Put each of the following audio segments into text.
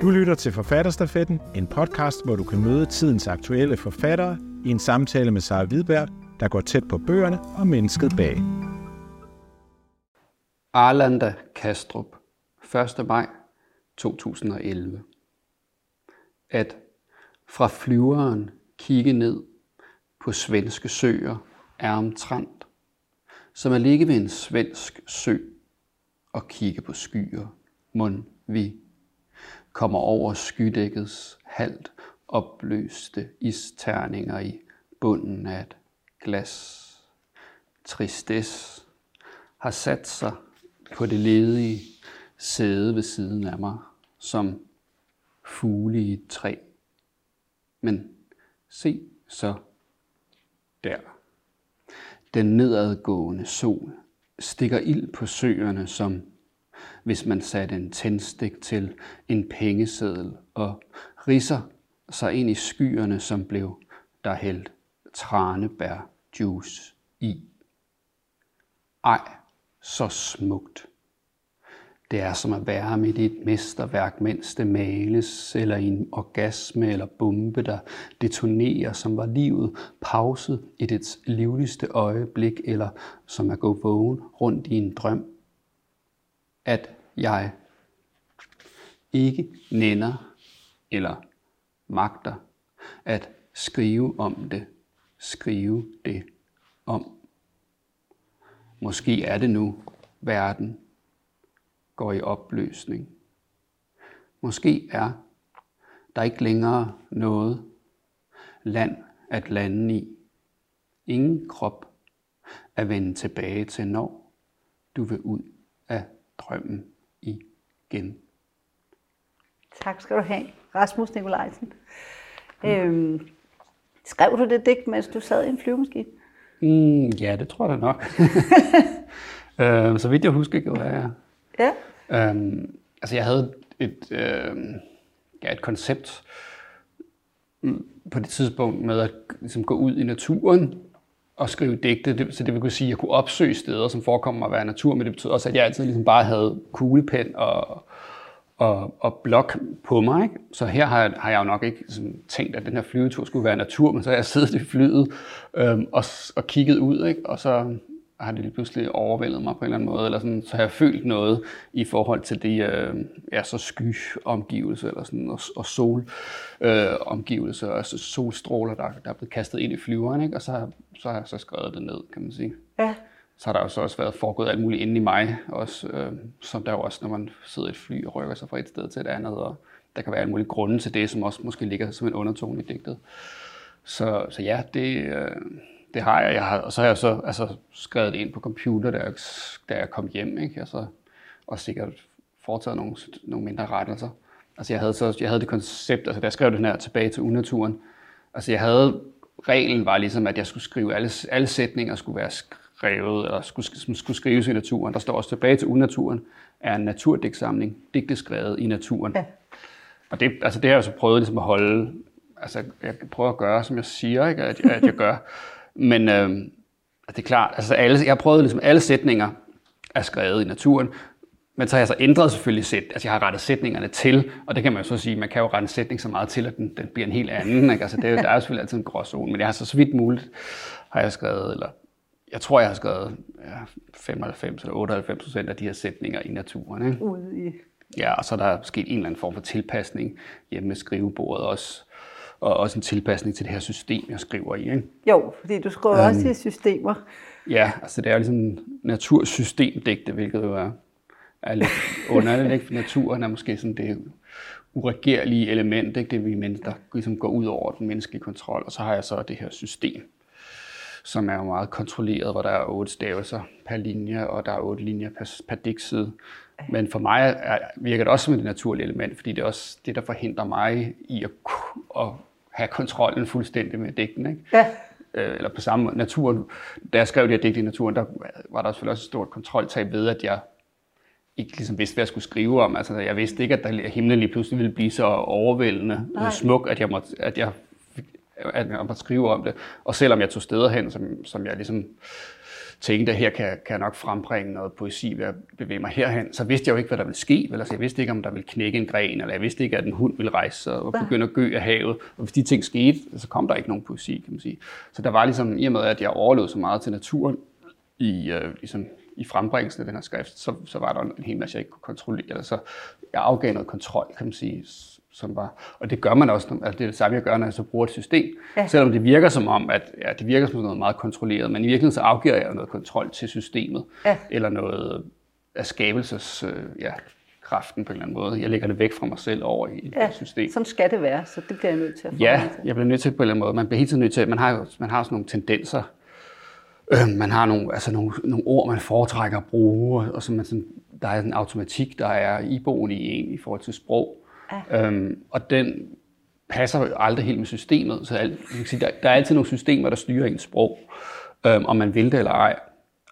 Du lytter til Forfatterstafetten, en podcast, hvor du kan møde tidens aktuelle forfattere i en samtale med Sara Hvidberg, der går tæt på bøgerne og mennesket bag. Arlanda Kastrup, 1. maj 2011. At fra flyveren kigge ned på svenske søer er omtrent, som at ligge ved en svensk sø og kigge på skyer, mund vi kommer over skydækkets halvt opløste isterninger i bunden af et glas. Tristesse har sat sig på det ledige sæde ved siden af mig, som fugle i et træ. Men se så der. Den nedadgående sol stikker ild på søerne, som hvis man satte en tændstik til en pengeseddel og risser sig ind i skyerne, som blev der hældt tranebær juice i. Ej, så smukt. Det er som at være midt i et mesterværk, mens det males, eller i en orgasme eller bombe, der detonerer, som var livet pauset i dets livligste øjeblik, eller som at gå vågen rundt i en drøm. At jeg ikke nænder eller magter at skrive om det, skrive det om. Måske er det nu, verden går i opløsning. Måske er der ikke længere noget land at lande i. Ingen krop at vende tilbage til, når du vil ud drømmen igen. Tak skal du have, Rasmus Nikolajsen. Mm. Øhm, skrev du det digt, mens du sad i en flyvemaskine? Mm, ja, det tror jeg da nok. øhm, så vidt jeg husker, gjorde jeg. Ja. Øhm, altså, jeg havde et, øhm, ja, et koncept mm, på det tidspunkt med at ligesom, gå ud i naturen og skrive digte. Det, så det vil kunne sige, at jeg kunne opsøge steder, som forekommer at være natur, men det betød også, at jeg altid ligesom bare havde kuglepen og, og, og blok på mig. Ikke? Så her har jeg, har jeg jo nok ikke sådan, tænkt, at den her flyvetur skulle være natur, men så har jeg siddet i flyet øhm, og, og kigget ud, ikke? og så har det lige pludselig overvældet mig på en eller anden måde, eller sådan, så har jeg følt noget i forhold til de øh, ja, så sky omgivelser, eller sådan, og, og sol øh, omgivelser, altså solstråler, der, der er blevet kastet ind i flyveren, ikke? og så, så har jeg så skrevet det ned, kan man sige. Ja. Så har der jo så også været foregået alt muligt inde i mig, også, øh, som der jo også, når man sidder i et fly og rykker sig fra et sted til et andet, og der kan være alle mulige grunde til det, som også måske ligger som en undertone i digtet. Så, så ja, det, øh, det har jeg. jeg har, og så har jeg så altså, skrevet det ind på computer, da jeg, da jeg kom hjem. Ikke? Altså, og sikkert foretaget nogle, nogle mindre rettelser. Altså, jeg havde, så, jeg havde det koncept, altså da jeg skrev den her tilbage til unaturen, altså jeg havde, reglen var ligesom, at jeg skulle skrive, alle, alle sætninger skulle være skrevet, eller skulle, skulle skrives i naturen. Der står også tilbage til unaturen, er en naturdigtsamling, digte skrevet i naturen. Ja. Og det, altså det har jeg så prøvet ligesom at holde, altså jeg prøver at gøre, som jeg siger, ikke? At, at jeg gør. Men øh, det er klart, altså alle, jeg prøvede ligesom alle sætninger er skrevet i naturen, men så har jeg så ændret selvfølgelig sæt, altså jeg har rettet sætningerne til, og det kan man jo så sige, man kan jo rette en sætning så meget til, at den, den bliver en helt anden. Ikke? Altså det, der er jo selvfølgelig altid en gråzone, men jeg har så, så vidt muligt, har jeg skrevet, eller jeg tror, jeg har skrevet ja, 95 eller 98 procent af de her sætninger i naturen. Ikke? Ude i... Ja, og så er der sket en eller anden form for tilpasning hjemme med skrivebordet også og også en tilpasning til det her system, jeg skriver i. Ikke? Jo, fordi du skriver um, også i systemer. Ja, altså det er jo ligesom natursystemdigte, hvilket jo er, er lidt underligt, ikke? for naturen er måske sådan det uregerlige element, ikke? det vi mennesker ligesom går ud over den menneskelige kontrol, og så har jeg så det her system, som er jo meget kontrolleret, hvor der er otte stavelser per linje, og der er otte linjer per, per digtside. Men for mig er, virker det også som et naturligt element, fordi det er også det, der forhindrer mig i at, at have kontrollen fuldstændig med digten. Ikke? Ja. Øh, eller på samme måde. Naturen, da jeg skrev det her digt i naturen, der var der selvfølgelig også et stort kontroltab ved, at jeg ikke ligesom vidste, hvad jeg skulle skrive om. Altså, jeg vidste ikke, at der himlen lige pludselig ville blive så overvældende Nej. smuk, at jeg, måtte, at jeg at, at skrive om det. Og selvom jeg tog steder hen, som, som jeg ligesom tænkte, at her kan, kan jeg nok frembringe noget poesi ved at bevæge mig herhen, så vidste jeg jo ikke, hvad der ville ske. Vel? Altså, jeg vidste ikke, om der ville knække en gren, eller jeg vidste ikke, at en hund ville rejse sig og begynde at gø af havet. Og hvis de ting skete, så kom der ikke nogen poesi, kan man sige. Så der var ligesom, i og med, at jeg overlod så meget til naturen i, øh, ligesom, i frembringelsen af den her skrift, så, så var der en hel masse, jeg ikke kunne kontrollere. Eller så jeg afgav noget kontrol, kan man sige, som var, og det gør man også, altså det er det samme, jeg gør, når jeg så bruger et system. Ja. Selvom det virker som om, at ja, det virker som noget meget kontrolleret, men i virkeligheden så afgiver jeg noget kontrol til systemet, ja. eller noget af skabelses, øh, ja, kraften på en eller anden måde. Jeg lægger det væk fra mig selv over i ja, et system. sådan skal det være, så det bliver jeg nødt til at Ja, jeg bliver nødt til på en eller anden måde. Man bliver helt nødt til, man har jo man har sådan nogle tendenser, øh, man har nogle, altså nogle, nogle ord, man foretrækker at bruge, og så man sådan, der er en automatik, der er iboende i en i forhold til sprog. Ja. Øhm, og den passer jo aldrig helt med systemet. Så alt, kan sige, der, der er altid nogle systemer, der styrer ens sprog, øhm, om man vil det eller ej.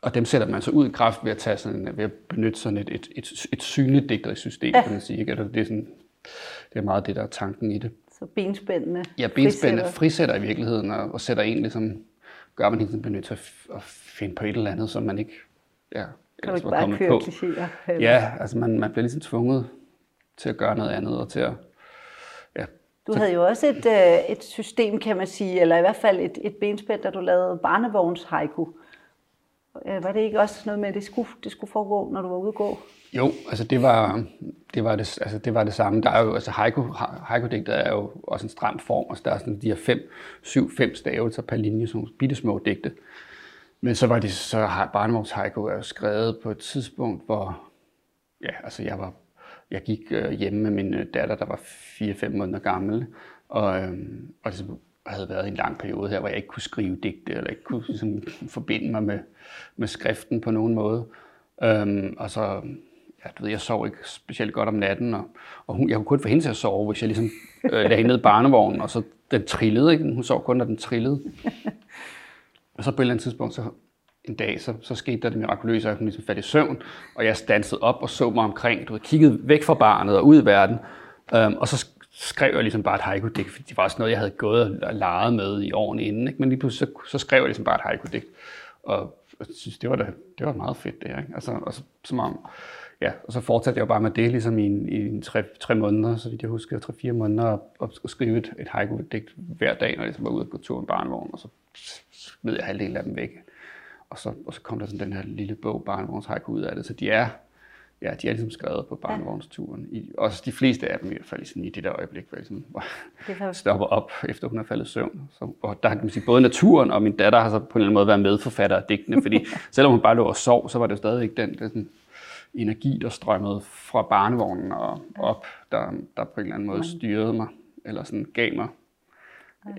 Og dem sætter man så ud i kraft ved at, tage sådan, ved at benytte sådan et, et, et, et synligt digterisk system, ja. kan man sige. Ikke? Det, er sådan, det er meget det, der er tanken i det. Så benspændende Ja, benspændende frisætter, frisætter i virkeligheden, og, og sætter en ligesom, gør man tiden benytte at, at finde på et eller andet, som man ikke ja, kan du ikke bare køre på. Ja, altså man, man bliver ligesom tvunget til at gøre noget andet og til at ja. Du havde jo også et, øh, et system, kan man sige, eller i hvert fald et, et benspænd, da du lavede barnevogns haiku. Øh, var det ikke også noget med, at det skulle, det skulle foregå, når du var ude at gå? Jo, altså det var det, var det, altså det, var det samme. Der er jo, altså haiku, haiku er jo også en stram form, og der er sådan de her fem, syv, fem stavelser per linje, nogle bitte små digte. Men så var det så har barnevogns haiku er jo skrevet på et tidspunkt, hvor ja, altså jeg var jeg gik øh, hjemme med min øh, datter, der var 4-5 måneder gammel, og, øh, og det havde været en lang periode her, hvor jeg ikke kunne skrive digte, eller ikke kunne ligesom, forbinde mig med, med skriften på nogen måde. Øhm, og så, ja, du ved, jeg sov ikke specielt godt om natten, og, og hun, jeg kunne kun få hende til at sove, hvis jeg ligesom øh, lagde hende ned i barnevognen, og så den trillede, ikke? Hun sov kun, når den trillede. Og så på et eller andet tidspunkt, så en dag, så, så skete der det mirakuløse, at hun ligesom faldt i søvn, og jeg stansede op og så mig omkring, du ved, kiggede væk fra barnet og ud i verden, øhm, og så skrev jeg ligesom bare et haiku-digt, fordi det var også noget, jeg havde gået og leget med i årene inden, ikke? men lige pludselig så, så skrev jeg ligesom bare et haiku-digt, og jeg synes, det var, da, det var meget fedt det her, ikke? Altså, og så, som om, ja, og så fortsatte jeg jo bare med det, ligesom i, en, i en tre, tre måneder, så vidt jeg husker, tre-fire måneder, og, og skrive et, et haiku-digt hver dag, når jeg ligesom var ude og gå tur med barnevogn, og så smed jeg halvdelen af dem væk. Og så, og så kom der sådan den her lille bog, Barnevogns Haiku, ud af det. Så de er, ja, de er ligesom skrevet på barnevognsturen. I, også de fleste af dem i hvert fald sådan i det der øjeblik, hvor jeg ligesom, stopper op, efter hun er faldet i søvn. Så, og der kan man sige, både naturen og min datter har så på en eller anden måde været medforfatter af digtene, fordi selvom hun bare lå og sov, så var det jo stadig ikke den, den energi, der strømmede fra barnevognen og op, der, der på en eller anden måde styrede mig, eller sådan gav mig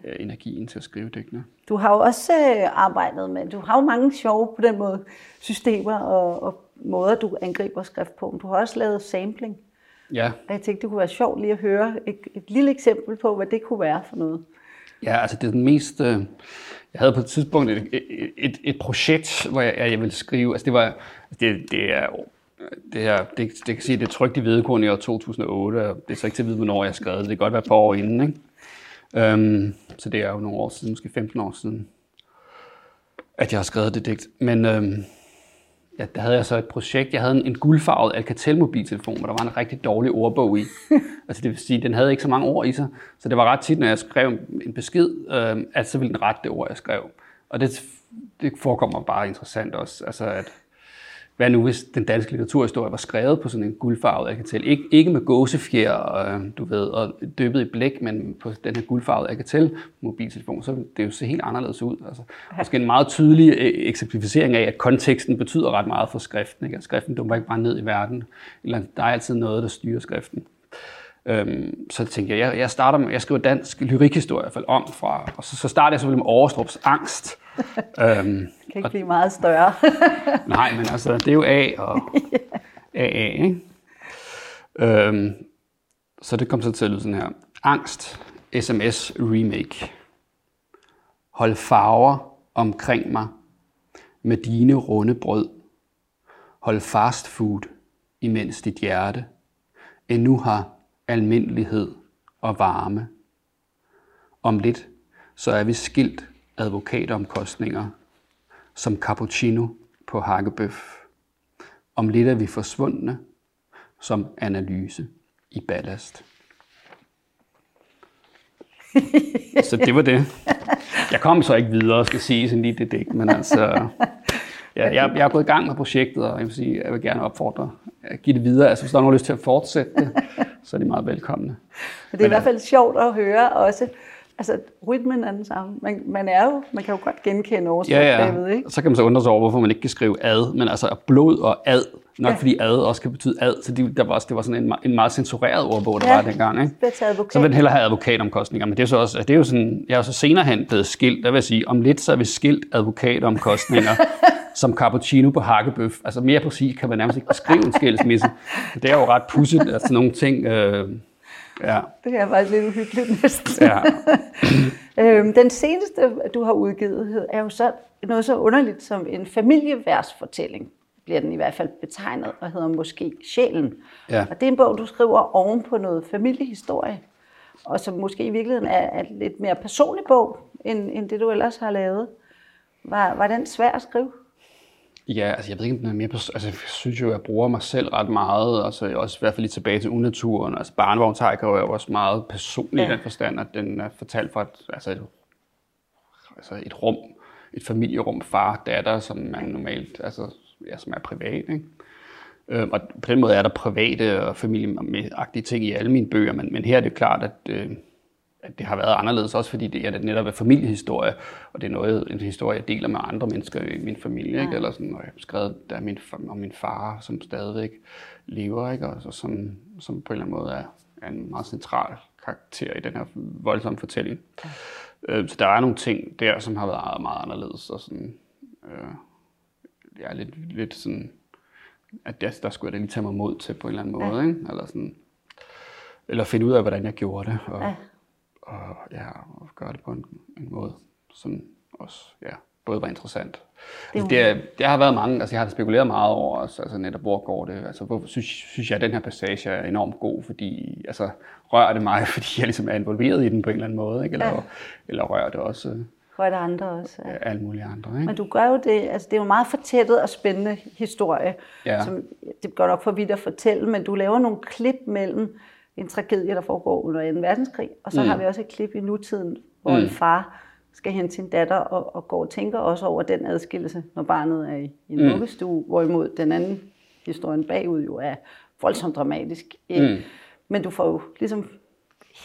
øh, energien til at skrive digtene. Du har jo også øh, arbejdet med, du har jo mange sjove på den måde systemer og, og måder, du angriber skrift på. Du har også lavet sampling. Ja. Og jeg tænkte, det kunne være sjovt lige at høre et, et lille eksempel på, hvad det kunne være for noget. Ja, altså det er den mest... Øh, jeg havde på et tidspunkt et, et, et, et projekt, hvor jeg, jeg ville skrive... Altså det var... Det, det er det her, det, det kan sige, det er trygt i Hvedekorn i år 2008, og det er så ikke til at vide, hvornår jeg skrev det. Det kan godt være et par år inden, ikke? Øhm, så det er jo nogle år siden, måske 15 år siden, at jeg har skrevet det digt. Men øhm, ja, der havde jeg så et projekt. Jeg havde en, en guldfarvet Alcatel-mobiltelefon, hvor der var en rigtig dårlig ordbog i. altså det vil sige, den havde ikke så mange ord i sig. Så det var ret tit, når jeg skrev en besked, øhm, at så ville den rette det ord, jeg skrev. Og det, det forekommer bare interessant også. Altså at hvad nu hvis den danske litteraturhistorie var skrevet på sådan en guldfarvet Alcatel? Ik- ikke med gåsefjer, og, du ved, og dyppet i blæk, men på den her guldfarvede Alcatel mobiltelefon, så det jo se helt anderledes ud. Altså, måske en meget tydelig øh, eksemplificering af, at konteksten betyder ret meget for skriften. Ikke? At skriften dumper ikke bare ned i verden. Eller der er altid noget, der styrer skriften. Øhm, så tænkte jeg, jeg, jeg starter med, jeg skriver dansk lyrikhistorie i hvert fald om fra, og så, så starter jeg selvfølgelig med Overstrups angst. øhm, kan ikke og, blive meget større. nej, men altså, det er jo A og AA, ikke? Øhm, så det kom så til at lyde sådan her. Angst, sms remake. Hold farver omkring mig med dine runde brød. Hold fast food, imens dit hjerte endnu har almindelighed og varme. Om lidt så er vi skilt advokatomkostninger som cappuccino på hakkebøf. Om lidt er vi forsvundne som analyse i ballast. så det var det. Jeg kom så ikke videre, skal sige sådan lige det digt, men altså, ja, jeg, jeg er gået i gang med projektet, og jeg vil, sige, jeg vil gerne opfordre at give det videre. Altså, hvis der er nogen lyst til at fortsætte det, så er de meget velkomne. Men det er men, i hvert fald sjovt at høre også, altså rytmen er den samme. Man, man, er jo, man kan jo godt genkende overskrift ja, ja. ikke? Så kan man så undre sig over, hvorfor man ikke kan skrive ad, men altså blod og ad, nok ja. fordi ad også kan betyde ad, så det, der var, det var sådan en, en meget censureret ordbog, der ja, var dengang. Ikke? Så vil den hellere have advokatomkostninger, men det er så også, det er jo sådan, jeg er så senere hen blevet skilt, der vil jeg sige, om lidt så er vi skilt advokatomkostninger, som cappuccino på hakkebøf. Altså mere præcis kan man nærmest ikke beskrive en skilsmisse. Det er jo ret pudsigt, at sådan nogle ting... Øh, ja. Det er faktisk lidt uhyggeligt næsten. Ja. øhm, den seneste, du har udgivet, er jo så noget så underligt som en familieværsfortælling bliver den i hvert fald betegnet, og hedder måske Sjælen. Ja. Og det er en bog, du skriver oven på noget familiehistorie, og som måske i virkeligheden er, er lidt mere personlig bog, end, end det du ellers har lavet. Var, var den svær at skrive? Ja, altså jeg ved ikke, om den er mere... Altså jeg synes jo, jeg bruger mig selv ret meget. Altså også i hvert fald lige tilbage til unaturen. Altså barnevogntajker er jo også meget personlig ja. i den forstand, at den er fortalt fra et, altså et, altså et rum, et familierum, far, datter, som man normalt, altså ja, som er privat. Ikke? Øh, og på den måde er der private og familieagtige ting i alle mine bøger, men, men her er det klart, at, øh, at det har været anderledes, også fordi det er netop er familiehistorie, og det er noget, en historie, jeg deler med andre mennesker i min familie, ja. ikke? eller sådan, og jeg har skrevet der min, om min far, som stadigvæk lever, ikke? og så, som, som på en eller anden måde er, er en meget central karakter i den her voldsomme fortælling. Ja. Øh, så der er nogle ting der, som har været meget anderledes, og sådan, øh, jeg er lidt, lidt sådan, at der, der skulle jeg da lige tage mig mod til på en eller anden måde, ja. ikke? Eller, sådan, eller finde ud af, hvordan jeg gjorde det, og, ja. Og, ja, og gøre det på en, en måde, som også ja, både var interessant. Det, altså, det, det har været mange, altså jeg har spekuleret meget over, også, altså netop hvor går det, altså hvor synes, synes jeg, at den her passage er enormt god, fordi, altså rører det mig, fordi jeg ligesom er involveret i den på en eller anden måde, ikke? Eller, ja. eller rører det også for det andre også. Ja. Alle mulige andre. Ikke? Men du gør jo det, altså det er jo meget fortættet og spændende historie, ja. som det går nok for vidt at fortælle, men du laver nogle klip mellem en tragedie, der foregår under 2. verdenskrig, og så mm. har vi også et klip i nutiden, hvor mm. en far skal hente sin datter og, og går og tænker også over den adskillelse, når barnet er i, i en mm. vuggestue, hvorimod den anden historien bagud jo er voldsomt dramatisk. Mm. Men du får jo ligesom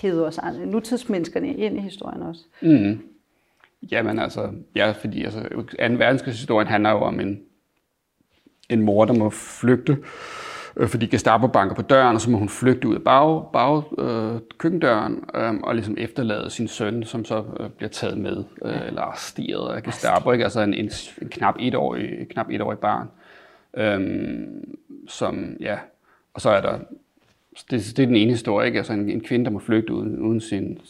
hævet os nutidsmenneskerne ind i historien også. Mm. Jamen altså, ja, fordi altså, 2. verdenskrigshistorien handler jo om en, en mor, der må flygte, øh, fordi Gestapo banker på døren, og så må hun flygte ud af bag, bag øh, køkkendøren, øh, og ligesom efterlade sin søn, som så øh, bliver taget med, øh, eller arresteret af Gestapo, ikke? altså en, en, en knap etårig, knap etårig barn, øh, som, ja, og så er der, det, det er den ene historie, ikke? altså en, en kvinde, der må flygte uden, uden sin,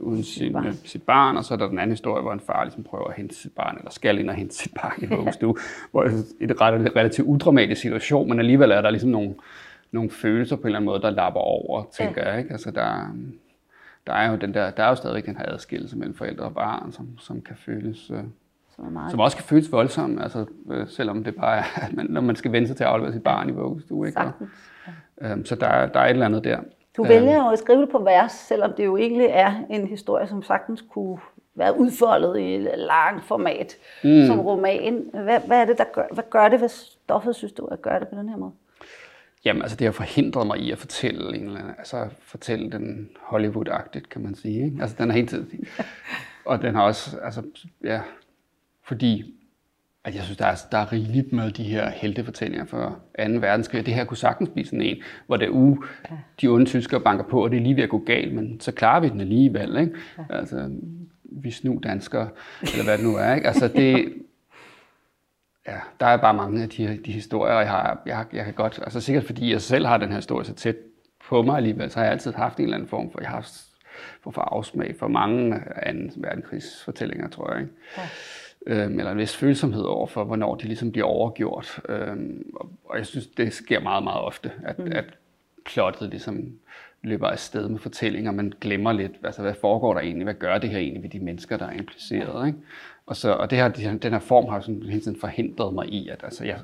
uden sin, barn. sit barn, og så er der den anden historie, hvor en far ligesom prøver at hente sit barn, eller skal ind og hente sit barn i vuggestue, hvor det er en relativt udramatisk situation, men alligevel er der ligesom nogle, nogle følelser på en eller anden måde, der lapper over, tænker ja. jeg. Ikke? Altså, der, der er jo den der, der er jo stadigvæk den her adskillelse mellem forældre og barn, som, som kan føles, øh, som, meget som også kan føles voldsomt, altså, øh, selvom det bare er, at man, når man skal vente sig til at aflevere sit barn i vuggestue. Ikke? Og, øh, så der, der er et eller andet der. Du vælger jo at skrive det på vers, selvom det jo egentlig er en historie, som sagtens kunne være udfoldet i et langt format mm. som roman. Hvad, hvad er det, der gør, hvad gør det ved stoffet, synes du, at gøre det på den her måde? Jamen, altså det har forhindret mig i at fortælle en eller anden, altså fortælle den Hollywood-agtigt, kan man sige. Ikke? Altså den er helt tiden. Og den har også, altså, ja, fordi at jeg synes, der er, der er rigeligt med de her heltefortællinger fra 2. verdenskrig. Det her kunne sagtens blive sådan en, hvor det u, de onde tyskere banker på, og det er lige ved at gå galt, men så klarer vi den alligevel. Ikke? Ja. Altså, vi snu danskere, eller hvad det nu er. Ikke? Altså, det, ja, der er bare mange af de, de historier, og jeg, har, jeg, jeg kan godt, altså sikkert fordi jeg selv har den her historie så tæt på mig alligevel, så har jeg altid haft en eller anden form for, jeg har for, for afsmag for mange anden verdenskrigsfortællinger, tror jeg. Ikke? Ja øh, eller en vis følsomhed over for, hvornår de ligesom bliver overgjort. Øh, og, jeg synes, det sker meget, meget ofte, at, mm. at plottet ligesom løber afsted med fortællinger, man glemmer lidt, altså hvad foregår der egentlig, hvad gør det her egentlig ved de mennesker, der er impliceret, ikke? Og, så, og det her, den her form har sådan hele tiden forhindret mig i, at altså, jeg,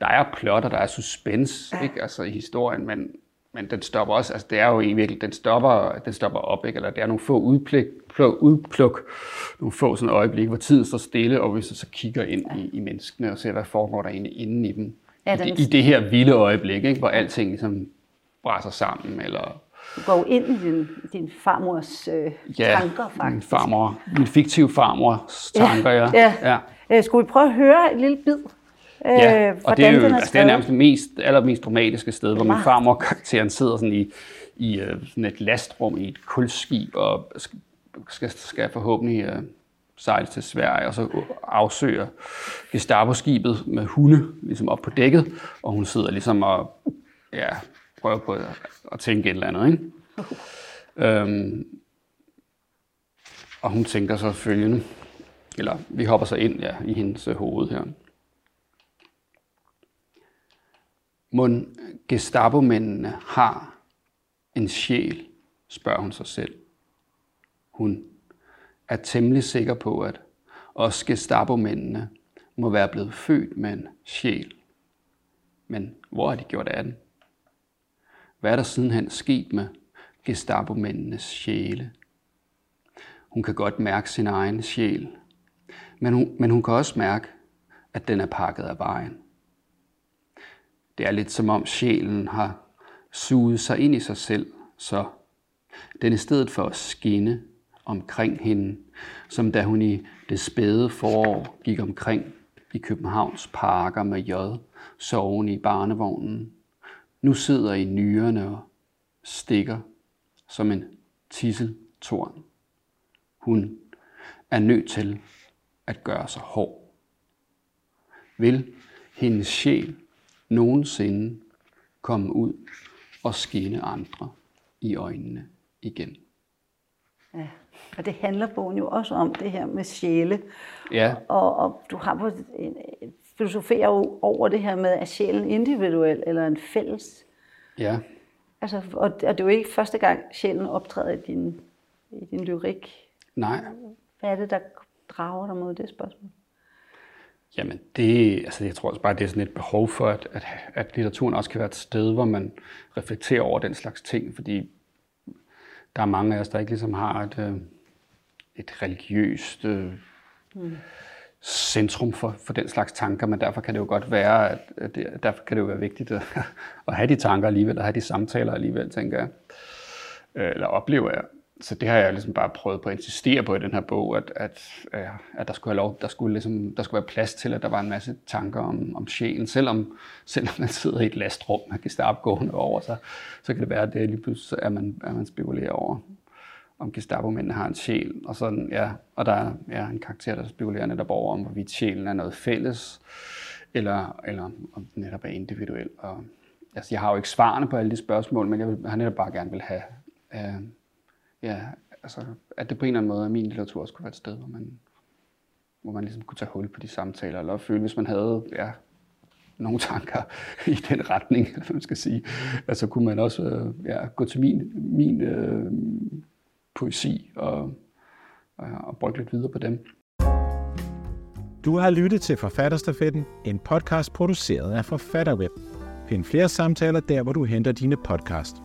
der er plot, og der er suspense, ikke? Altså i historien, men, men den stopper også, altså det er jo virkelig, den stopper, den stopper op, ikke? Eller det er nogle få udpluk, pluk, udpluk nogle få sådan øjeblikke, hvor tiden står stille, og hvis du så kigger ind i, i menneskene og ser, hvad foregår der egentlig inden i dem. Ja, I, det, I det her vilde øjeblik, ikke? hvor alting ligesom brænder sammen, eller du går jo ind i din, din farmors øh, ja, tanker, faktisk. min farmor, min fiktive farmors tanker, ja. ja. ja. ja. Øh, skulle vi prøve at høre et lille bid? Øh, ja, og det er, jo, altså, det er nærmest det mest, allermest dramatiske sted, hvor min farmor-karakteren sidder sådan i, i uh, sådan et lastrum i et kulskib og skal, skal forhåbentlig uh, sejle til Sverige, og så afsøger Gestapo-skibet med hunde ligesom op på dækket, og hun sidder ligesom og ja, prøver på at, at tænke et eller andet. Ikke? Øhm, og hun tænker så følgende, eller vi hopper så ind ja, i hendes øh, hoved her. Mon Gestapo-mændene har en sjæl, spørger hun sig selv. Hun er temmelig sikker på, at også Gestapo-mændene må være blevet født med en sjæl. Men hvor har de gjort af den? Hvad er der sidenhen sket med Gestapo-mændenes sjæle? Hun kan godt mærke sin egen sjæl, men hun, men hun kan også mærke, at den er pakket af vejen. Det er lidt som om sjælen har suget sig ind i sig selv, så den i stedet for at skinne omkring hende, som da hun i det spæde forår gik omkring i Københavns parker med jod, sovende i barnevognen, nu sidder i nyrerne og stikker som en tisseltorn. Hun er nødt til at gøre sig hård. Vil hendes sjæl nogensinde komme ud og skinne andre i øjnene igen? Ja, og det handler bogen jo også om, det her med sjæle. Ja. Og, og du har på filosoferer jo over det her med, at sjælen individuel eller en fælles. Ja. Altså, og, og det er jo ikke første gang, sjælen optræder i din, i din lyrik. Nej. Hvad er det, der drager dig mod det spørgsmål? Jamen, det, altså jeg tror også bare, det er sådan et behov for, at, at, at litteraturen også kan være et sted, hvor man reflekterer over den slags ting, fordi der er mange af os, der ikke ligesom har et, øh, et religiøst øh, mm centrum for, for den slags tanker, men derfor kan det jo godt være, at det, derfor kan det jo være vigtigt at, at have de tanker alligevel, at have de samtaler alligevel, tænker jeg, øh, eller oplever jeg. Så det har jeg ligesom bare prøvet på at insistere på i den her bog, at, at, øh, at der skulle have lov, der skulle, ligesom, der skulle være plads til, at der var en masse tanker om, om sjælen, selvom, selvom man sidder i et lastrum, man kan starte gående over sig, så kan det være, at det lige pludselig er man, er man spekulerer over, om Gestapo-mændene har en sjæl, og, sådan, ja, og der er ja, en karakter, der spekulerer netop over, om hvorvidt sjælen er noget fælles, eller, eller om den netop er individuel. Og, altså, jeg har jo ikke svarene på alle de spørgsmål, men jeg, vil, jeg har netop bare gerne vil have, øh, ja, altså, at det på en eller anden måde, at min litteratur også kunne være et sted, hvor man, hvor man ligesom kunne tage hul på de samtaler, eller føle, hvis man havde ja, nogle tanker i den retning, eller man skal sige, altså kunne man også øh, ja, gå til min, min øh, poesi og, og, og brygge lidt videre på dem. Du har lyttet til Forfatterstafetten, en podcast produceret af Forfatterweb. Find flere samtaler der, hvor du henter dine podcast.